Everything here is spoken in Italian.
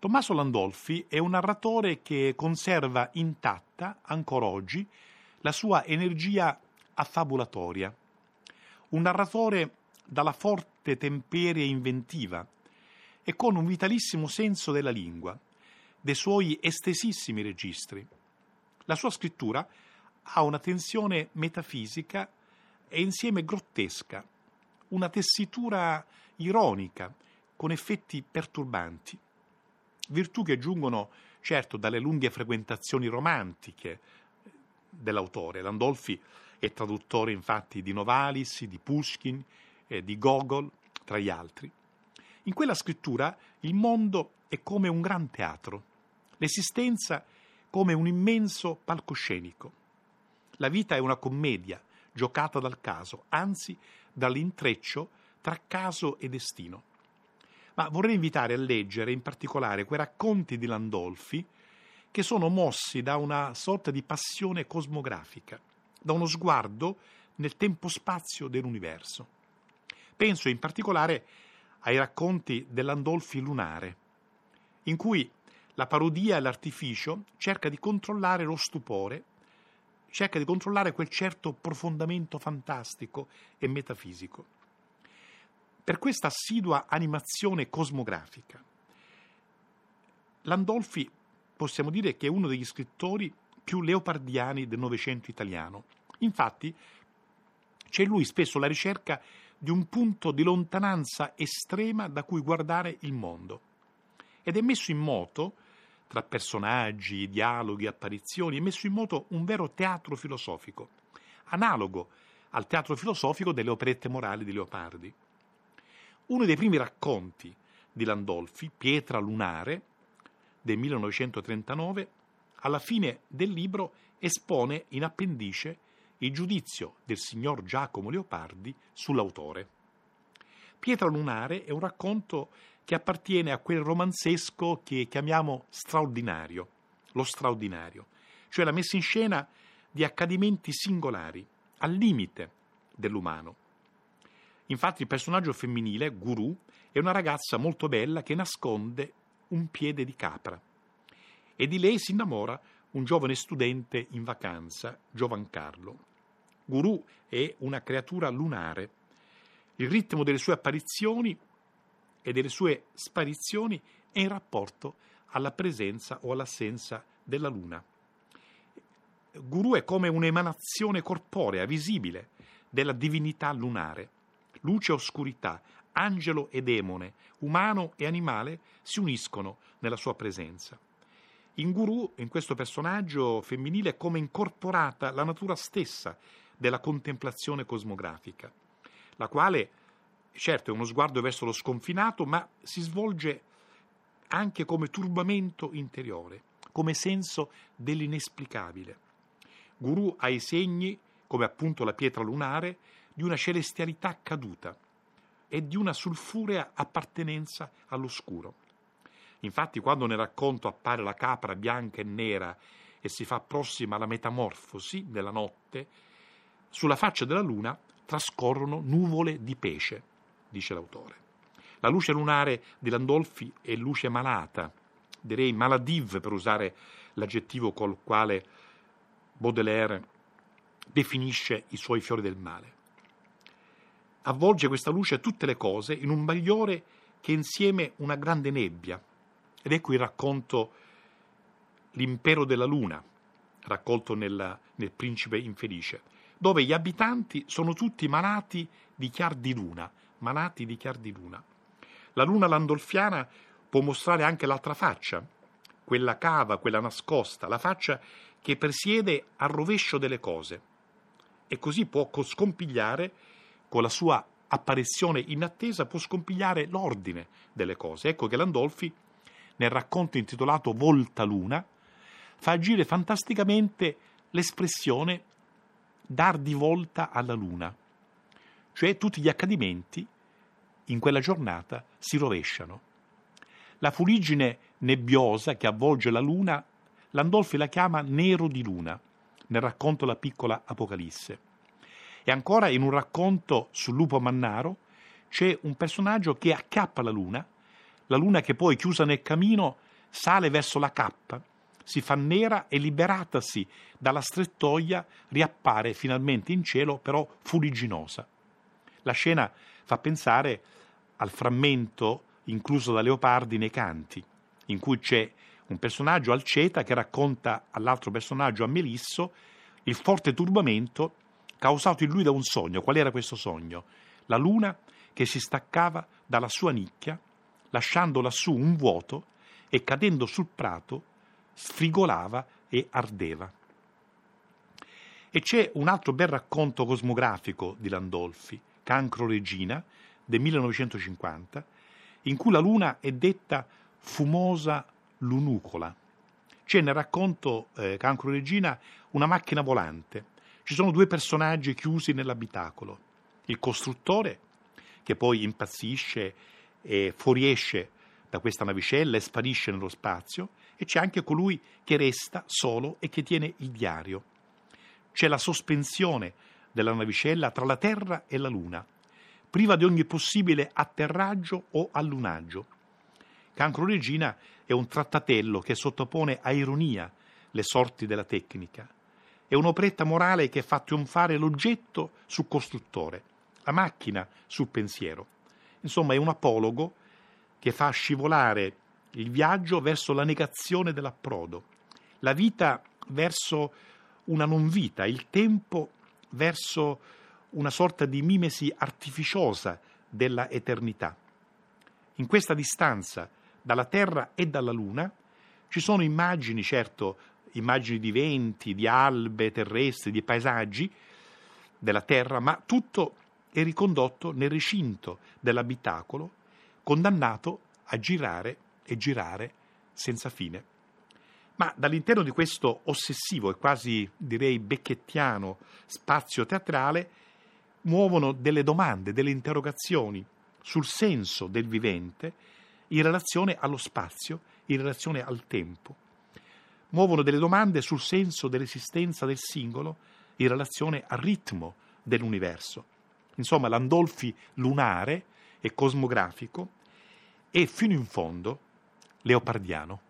Tommaso Landolfi è un narratore che conserva intatta, ancora oggi, la sua energia affabulatoria. Un narratore dalla forte temperia inventiva e con un vitalissimo senso della lingua, dei suoi estesissimi registri. La sua scrittura ha una tensione metafisica e insieme grottesca, una tessitura ironica con effetti perturbanti, virtù che giungono certo dalle lunghe frequentazioni romantiche dell'autore. Landolfi è traduttore infatti di Novalis, di Pushkin, eh, di Gogol, tra gli altri. In quella scrittura il mondo è come un gran teatro, l'esistenza come un immenso palcoscenico. La vita è una commedia giocata dal caso, anzi dall'intreccio tra caso e destino. Ma vorrei invitare a leggere in particolare quei racconti di Landolfi che sono mossi da una sorta di passione cosmografica, da uno sguardo nel tempo-spazio dell'universo. Penso in particolare ai racconti dell'Andolfi lunare, in cui la parodia e l'artificio cerca di controllare lo stupore, cerca di controllare quel certo profondamento fantastico e metafisico. Per questa assidua animazione cosmografica, Landolfi possiamo dire che è uno degli scrittori più leopardiani del Novecento italiano. Infatti, c'è lui spesso la ricerca di un punto di lontananza estrema da cui guardare il mondo. Ed è messo in moto, tra personaggi, dialoghi, apparizioni, è messo in moto un vero teatro filosofico, analogo al teatro filosofico delle operette morali di Leopardi. Uno dei primi racconti di Landolfi, Pietra lunare, del 1939, alla fine del libro espone in appendice il giudizio del signor Giacomo Leopardi sull'autore. Pietra lunare è un racconto che appartiene a quel romanzesco che chiamiamo straordinario, lo straordinario, cioè la messa in scena di accadimenti singolari, al limite dell'umano. Infatti il personaggio femminile, Guru, è una ragazza molto bella che nasconde un piede di capra e di lei si innamora un giovane studente in vacanza, Giovancarlo. Guru è una creatura lunare. Il ritmo delle sue apparizioni e delle sue sparizioni è in rapporto alla presenza o all'assenza della luna. Guru è come un'emanazione corporea, visibile, della divinità lunare. Luce e oscurità, angelo e demone, umano e animale si uniscono nella sua presenza. In Guru, in questo personaggio femminile, è come incorporata la natura stessa della contemplazione cosmografica, la quale certo è uno sguardo verso lo sconfinato, ma si svolge anche come turbamento interiore, come senso dell'inesplicabile. Guru ha i segni, come appunto la pietra lunare, di una celestialità caduta e di una sulfurea appartenenza all'oscuro. Infatti, quando nel racconto appare la capra bianca e nera e si fa prossima alla metamorfosi della notte, sulla faccia della luna trascorrono nuvole di pesce, dice l'autore. La luce lunare di Landolfi è luce malata, direi maladive per usare l'aggettivo col quale Baudelaire definisce i suoi fiori del male. Avvolge questa luce tutte le cose in un bagliore che è insieme una grande nebbia. Ed ecco il racconto L'impero della luna, raccolto nella, nel Principe infelice dove gli abitanti sono tutti malati di chiar di luna, malati di chiar di luna. La luna landolfiana può mostrare anche l'altra faccia, quella cava, quella nascosta, la faccia che presiede al rovescio delle cose e così può scompigliare con la sua apparizione inattesa può scompigliare l'ordine delle cose. Ecco che Landolfi nel racconto intitolato Volta Luna fa agire fantasticamente l'espressione dar di volta alla luna, cioè tutti gli accadimenti in quella giornata si rovesciano. La fuligine nebbiosa che avvolge la luna, Landolfi la chiama nero di luna, nel racconto La piccola Apocalisse. E ancora in un racconto sul lupo mannaro c'è un personaggio che acchiappa la luna, la luna che poi chiusa nel camino sale verso la cappa, si fa nera e liberatasi dalla strettoia riappare finalmente in cielo, però fuliginosa. La scena fa pensare al frammento incluso da Leopardi nei canti, in cui c'è un personaggio Alceta che racconta all'altro personaggio, a Melisso, il forte turbamento causato in lui da un sogno. Qual era questo sogno? La luna che si staccava dalla sua nicchia, lasciando lassù un vuoto e cadendo sul prato sfrigolava e ardeva. E c'è un altro bel racconto cosmografico di Landolfi, Cancro Regina, del 1950, in cui la luna è detta fumosa lunucola. C'è nel racconto eh, Cancro Regina una macchina volante. Ci sono due personaggi chiusi nell'abitacolo. Il costruttore, che poi impazzisce e fuoriesce da questa navicella e sparisce nello spazio, e c'è anche colui che resta solo e che tiene il diario. C'è la sospensione della navicella tra la Terra e la Luna, priva di ogni possibile atterraggio o allunaggio. Cancro Regina è un trattatello che sottopone a ironia le sorti della tecnica. È un'operetta morale che fa trionfare l'oggetto sul costruttore, la macchina sul pensiero. Insomma, è un apologo che fa scivolare il viaggio verso la negazione dell'approdo, la vita verso una non vita, il tempo verso una sorta di mimesi artificiosa della eternità. In questa distanza dalla Terra e dalla Luna ci sono immagini, certo, immagini di venti, di albe terrestri, di paesaggi della Terra, ma tutto è ricondotto nel recinto dell'abitacolo, condannato a girare e girare senza fine. Ma dall'interno di questo ossessivo e quasi direi becchettiano spazio teatrale muovono delle domande, delle interrogazioni sul senso del vivente in relazione allo spazio, in relazione al tempo. Muovono delle domande sul senso dell'esistenza del singolo in relazione al ritmo dell'universo. Insomma, l'Andolfi lunare e cosmografico e fino in fondo leopardiano.